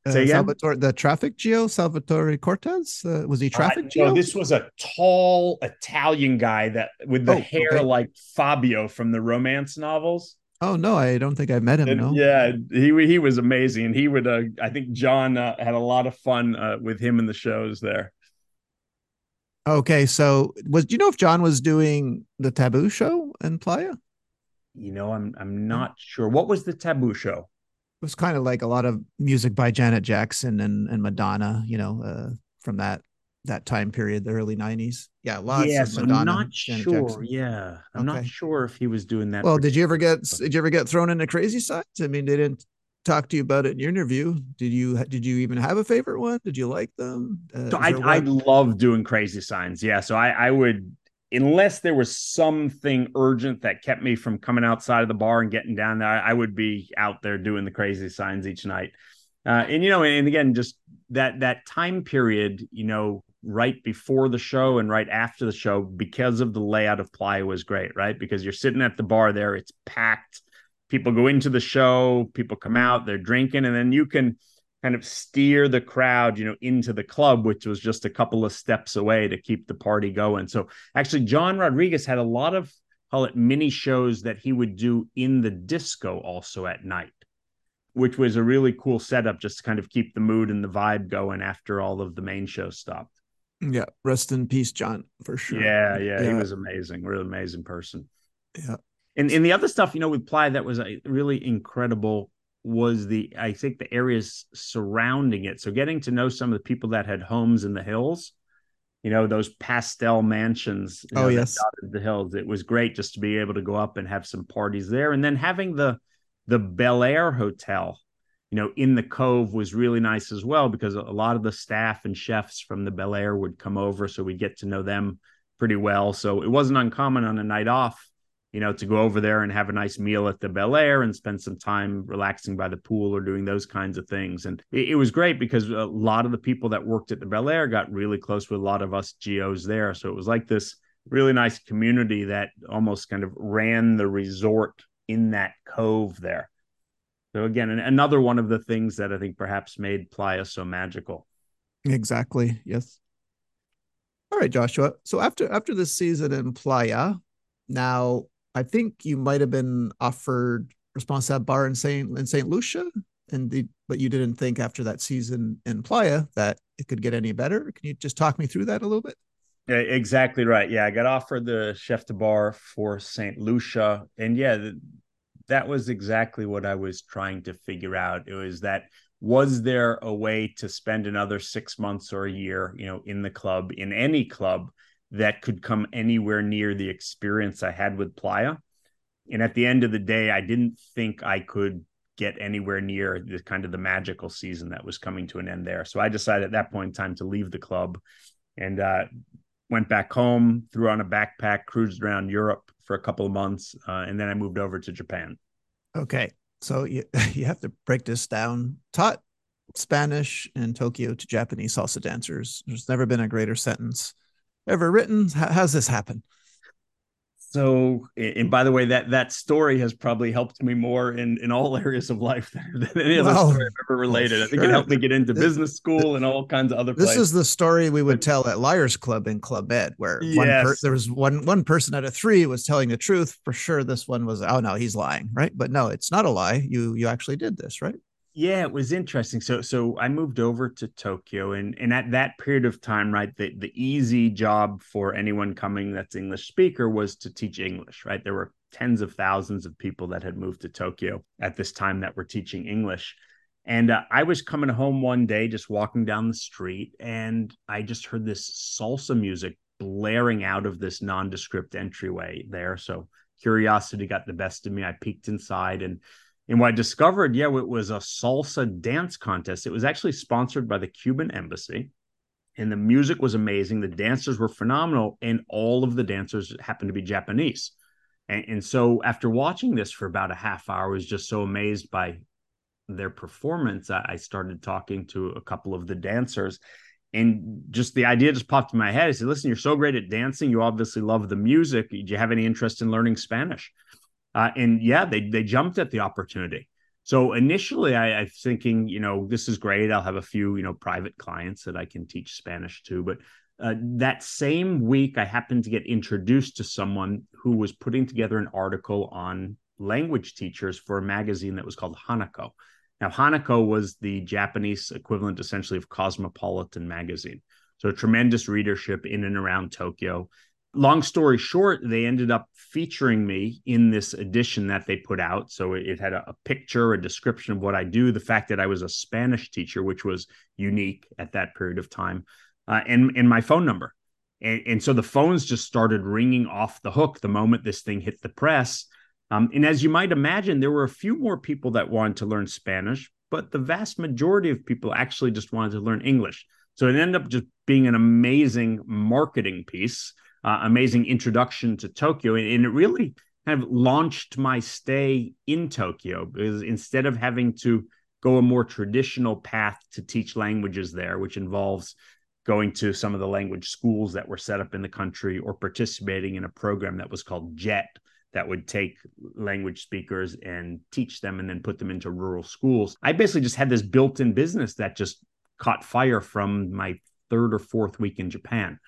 uh, Salvatore, the traffic GO, Salvatore Cortez. Uh, was he uh, traffic uh, GO? No, this was a tall Italian guy that with the oh, hair okay. like Fabio from the romance novels. Oh no, I don't think I've met him. And, no. Yeah, he he was amazing. He would. Uh, I think John uh, had a lot of fun uh, with him in the shows there. Okay, so was do you know if John was doing the Taboo show in Playa? You know, I'm I'm not sure. What was the Taboo show? it was kind of like a lot of music by Janet Jackson and and Madonna, you know, uh, from that that time period, the early '90s. Yeah, lots yes, of Madonna. I'm not Janet sure. Jackson. Yeah, I'm okay. not sure if he was doing that. Well, did you ever get did you ever get thrown into crazy signs? I mean, they didn't talk to you about it in your interview. Did you did you even have a favorite one? Did you like them? Uh, so I I love doing crazy signs. Yeah, so I I would unless there was something urgent that kept me from coming outside of the bar and getting down there, I would be out there doing the crazy signs each night. Uh, and you know, and again, just that that time period, you know, right before the show and right after the show, because of the layout of Playa was great, right? Because you're sitting at the bar there, it's packed. People go into the show, people come out, they're drinking, and then you can kind of steer the crowd, you know, into the club, which was just a couple of steps away to keep the party going. So actually, John Rodriguez had a lot of call it mini shows that he would do in the disco also at night, which was a really cool setup just to kind of keep the mood and the vibe going after all of the main show stopped. Yeah, rest in peace, John, for sure. Yeah, yeah, yeah. he was amazing, really amazing person. Yeah. And, and the other stuff, you know, with Playa that was a really incredible was the I think the areas surrounding it. So getting to know some of the people that had homes in the hills, you know, those pastel mansions. oh know, yes, the hills. It was great just to be able to go up and have some parties there, and then having the The Bel Air Hotel, you know, in the Cove was really nice as well because a lot of the staff and chefs from the Bel Air would come over, so we'd get to know them pretty well. So it wasn't uncommon on a night off you know, to go over there and have a nice meal at the Bel Air and spend some time relaxing by the pool or doing those kinds of things. And it, it, was great because a lot of the people that worked at the Bel Air got really close with a lot of us GOs there. So it was like this really nice community that almost kind of ran the resort in that cove there. So again, another one of the things that I think perhaps made Playa so magical. Exactly. Yes. All right, Joshua. So after after this season in Playa, now I think you might have been offered Responsab Bar in Saint in Saint Lucia, and the but you didn't think after that season in Playa that it could get any better. Can you just talk me through that a little bit? Yeah, exactly right. Yeah, I got offered the chef de bar for Saint Lucia, and yeah, that was exactly what I was trying to figure out. It was that was there a way to spend another six months or a year, you know, in the club, in any club, that could come anywhere near the experience I had with Playa. And at the end of the day, I didn't think I could get anywhere near the kind of the magical season that was coming to an end there. So I decided at that point in time to leave the club and uh, went back home, threw on a backpack, cruised around Europe for a couple of months, uh, and then I moved over to Japan. Okay. So you, you have to break this down. Taught Spanish in Tokyo to Japanese salsa dancers. There's never been a greater sentence ever written? how's this happen? So, and by the way, that that story has probably helped me more in in all areas of life than, any other well, story I've ever related. I think it helped me get into this, business school and all kinds of other. This places. is the story we would tell at Liars Club in Club Med, where yes. one per, there was one one person out of three was telling the truth for sure. This one was oh no, he's lying, right? But no, it's not a lie. You you actually did this, right? Yeah, it was interesting. So so I moved over to Tokyo and and at that period of time, right, the the easy job for anyone coming that's English speaker was to teach English, right? There were tens of thousands of people that had moved to Tokyo at this time that were teaching English. And uh, I was coming home one day just walking down the street and I just heard this salsa music blaring out of this nondescript entryway there. So curiosity got the best of me. I peeked inside and and what I discovered, yeah, it was a salsa dance contest. It was actually sponsored by the Cuban embassy. And the music was amazing. The dancers were phenomenal. And all of the dancers happened to be Japanese. And, and so after watching this for about a half hour, I was just so amazed by their performance. I, I started talking to a couple of the dancers and just the idea just popped in my head. I said, listen, you're so great at dancing. You obviously love the music. Do you have any interest in learning Spanish? Uh, and yeah, they they jumped at the opportunity. So initially, I, I was thinking, you know, this is great. I'll have a few, you know, private clients that I can teach Spanish to. But uh, that same week, I happened to get introduced to someone who was putting together an article on language teachers for a magazine that was called Hanako. Now, Hanako was the Japanese equivalent, essentially, of Cosmopolitan magazine. So tremendous readership in and around Tokyo long story short, they ended up featuring me in this edition that they put out. So it, had a, a, picture, a description of what I do, the fact that I was a Spanish teacher, which was unique at that period of time, uh, and and my phone number. And, and, so the phones just started ringing off the hook the moment this thing hit the press. Um, and as you might imagine, there were a few more people that wanted to learn Spanish, but the vast majority of people actually just wanted to learn English. So it ended up just being an amazing marketing piece uh, amazing introduction to Tokyo. And, and, it really kind of launched my stay in Tokyo because instead of having to go a more traditional path to teach languages there, which involves going to some of the language schools that were set up in the country or participating in a program that was called JET that would take language speakers and teach them and then put them into rural schools. I basically just had this built in business that just caught fire from my third or fourth week in Japan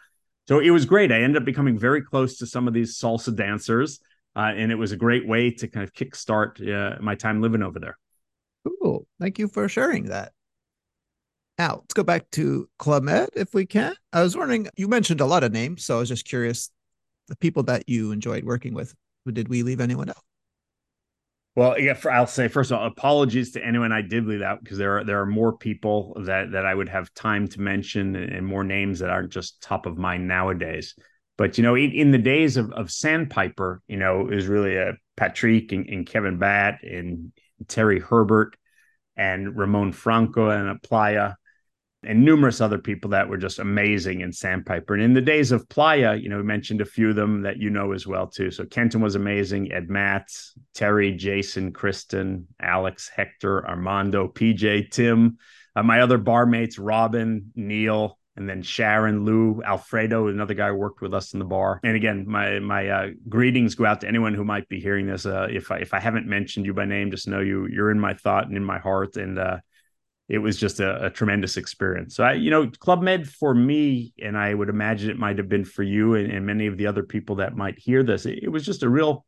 so it was great. I ended up becoming very close to some of these salsa dancers, uh, and it was a great way to kind of kickstart uh, my time living over there. Cool. Thank you for sharing that. Now let's go back to Med if we can. I was wondering, you mentioned a lot of names, so I was just curious the people that you enjoyed working with. Did we leave anyone out? Well, yeah, for, I'll say first of all, apologies to anyone I did leave out because there are there are more people that that I would have time to mention and more names that aren't just top of mind nowadays. But you know, in, in the days of, of Sandpiper, you know, it was really a Patrick and, and Kevin Batt and Terry Herbert and Ramon Franco and Playa and numerous other people that were just amazing in Sandpiper. And in the days of Playa, you know, we mentioned a few of them that you know as well too. So Kenton was amazing, Ed Matz, Terry, Jason, Kristen, Alex, Hector, Armando, PJ, Tim, uh, my other barmates, Robin, Neil, and then Sharon, Lou, Alfredo, another guy who worked with us in the bar. And again, my my uh, greetings go out to anyone who might be hearing this. Uh, if I if I haven't mentioned you by name, just know you you're in my thought and in my heart. And uh, it was just a, a, tremendous experience. So I, you know, Club Med for me, and I would imagine it might have been for you and, and many of the other people that might hear this. It, it was just a real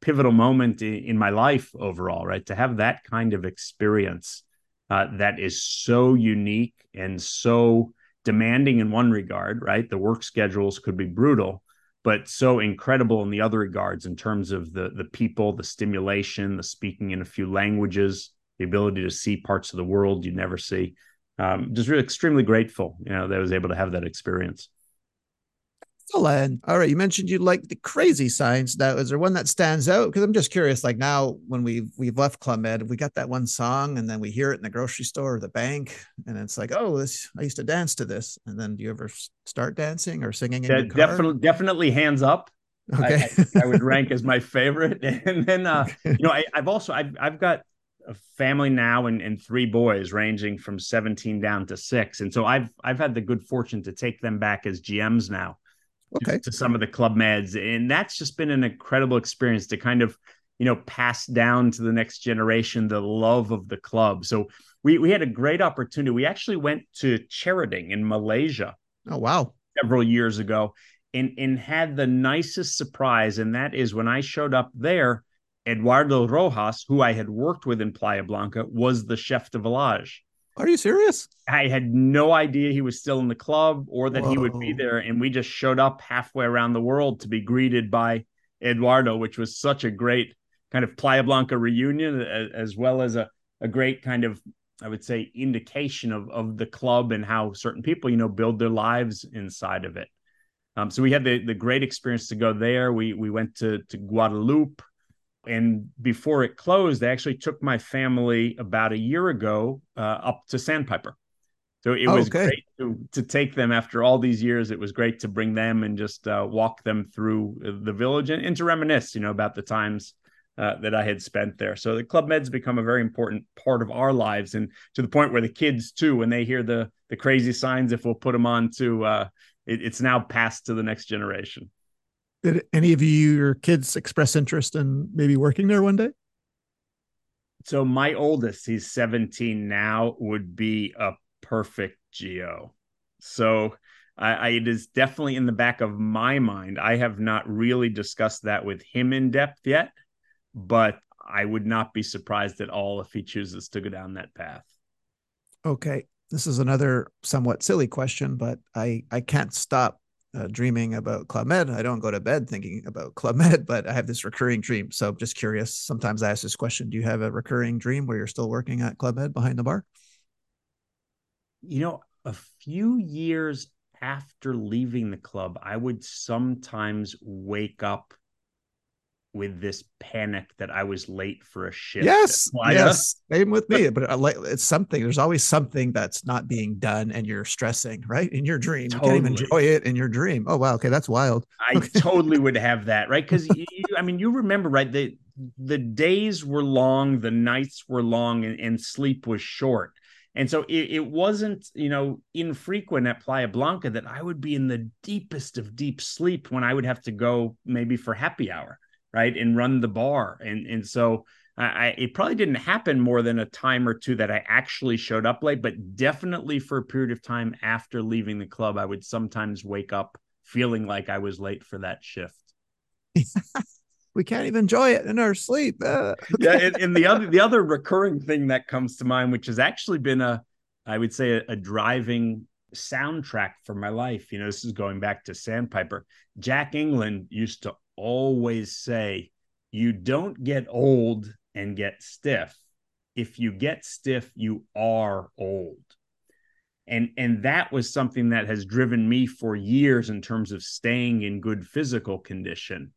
pivotal moment in, in, my life overall, right? To have that kind of experience uh, that is so unique and so demanding in one regard, right? The work schedules could be brutal, but so incredible in the other regards in terms of the the people, the stimulation, the speaking in a few languages, the ability to see parts of the world you never see. Um, just really extremely grateful, you know, that I was able to have that experience. Excellent. All right, you mentioned you like the crazy signs. Now, is there one that stands out? Because I'm just curious. Like now, when we've we've left Club Med, we got that one song, and then we hear it in the grocery store or the bank, and it's like, oh, this I used to dance to this. And then, do you ever start dancing or singing in yeah, your car? Definitely, definitely, hands up. Okay, I, I, I, would rank as my favorite. And then, uh, you know, I, have also I've I've got a family now and, and three boys ranging from 17 down to six. And so i've i've had the good fortune to take them back as gms now okay. to, to some of the club meds. And that's just been an incredible experience to kind of you know pass down to the next generation the love of the club. So we we had a great opportunity. We actually went to Cherating in malaysia oh wow. several years ago and and had the nicest surprise. And that is when i showed up there eduardo rojas who i had worked with in playa blanca was the chef de village are you serious? I had no idea he was still in the club or that Whoa. he would be there. And we just showed up halfway around the world to be greeted by Eduardo, which was such a great kind of Playa Blanca reunion, as well as a, a great kind of, I would say, indication of, of the club and how certain people, you know, build their lives inside of it. Um, so we had the, the great experience to go there. We we went to to Guadeloupe and before it closed, they actually took my family about a year ago uh, up to Sandpiper. So it oh, was okay. great to, to take them after all these years. It was great to bring them and just uh, walk them through the village and, and, to reminisce, you know, about the times uh, that I had spent there. So the Club Med's become a very important part of our lives, and to the point where the kids too, when they hear the the crazy signs, if we'll put them on to, uh, it, it's now passed to the next generation. Did any of you, your kids, express interest in maybe working there one day? So my oldest, he's 17 now, would be a perfect GO. So I, I, it is definitely in the back of my mind. I have not really discussed that with him in depth yet, but I would not be surprised at all if he chooses to go down that path. Okay. This is another somewhat silly question, but I, I can't stop uh, dreaming about Club Med. I don't go to bed thinking about Club Med, but I have this recurring dream. So just curious. Sometimes I ask this question Do you have a recurring dream where you're still working at Club Med behind the bar? You know, a few years after leaving the club, I would sometimes wake up with this panic that I was late for a shift. Yes, yes, same with me. But uh, it's something. There's always something that's not being done, and you're stressing, right? In your dream, totally. you can't even enjoy it in your dream. Oh wow, okay, that's wild. I totally would have that, right? Because I mean, you remember, right? The the days were long, the nights were long, and, and sleep was short. And so it, it, wasn't, you know, infrequent at Playa Blanca that I would be in the deepest of deep sleep when I would have to go maybe for happy hour right and run the bar and and so I, it probably didn't happen more than a time or two that I actually showed up late, but definitely for a period of time after leaving the club, I would sometimes wake up feeling like I was late for that shift. we can't even enjoy it in our sleep. Uh. yeah, and, and, the other the other recurring thing that comes to mind, which has actually been a, I would say, a, a driving soundtrack for my life. You know, this is going back to Sandpiper. Jack England used to always say you don't get old and get stiff. If you get stiff, you are old. And, and that was something that has driven me for years in terms of staying in good physical condition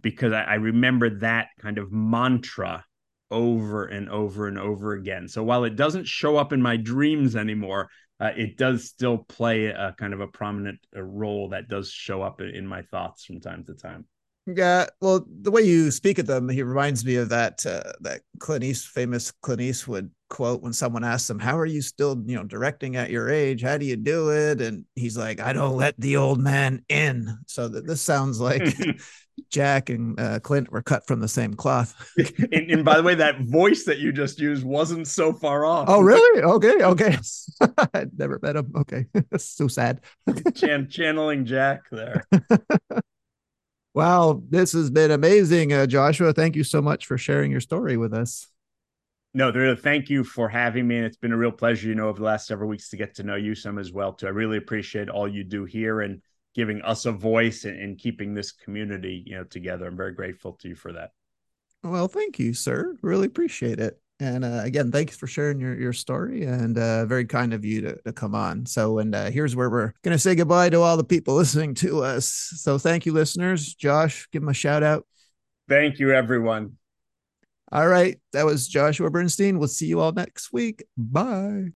because I, I remember that kind of mantra over and over and over again. So while it doesn't show up in my dreams anymore, uh, it does still play a kind of a prominent uh, role that does show up in my thoughts from time to time. Yeah, well, the way you speak of them, he reminds me of that uh, that Clint East, famous Clint Eastwood quote when someone asks him, "How are you still, you know, directing at your age? How do you do it?" And he's like, "I don't let the old man in." So that this sounds like Jack and uh, Clint were cut from the same cloth. and, and, by the way, that voice that you just used wasn't so far off. Oh, really? Okay, okay. I'd never met him. Okay, that's so sad. Chan- channeling Jack there. Wow, this has been amazing, uh, Joshua. Thank you so much for sharing your story with us. No, really, thank you for having me. And it's been a real pleasure, you know, over the last several weeks to get to know you some as well, too. I really appreciate all you do here and giving us a voice and, and keeping this community, you know, together. I'm very grateful to you for that. Well, thank you, sir. Really appreciate it. And uh, again, thanks for sharing your, your story and uh, very kind of you to, to come on. So, and uh, here's where we're going to say goodbye to all the people listening to us. So, thank you, listeners. Josh, give them a shout out. Thank you, everyone. All right. That was Joshua Bernstein. We'll see you all next week. Bye.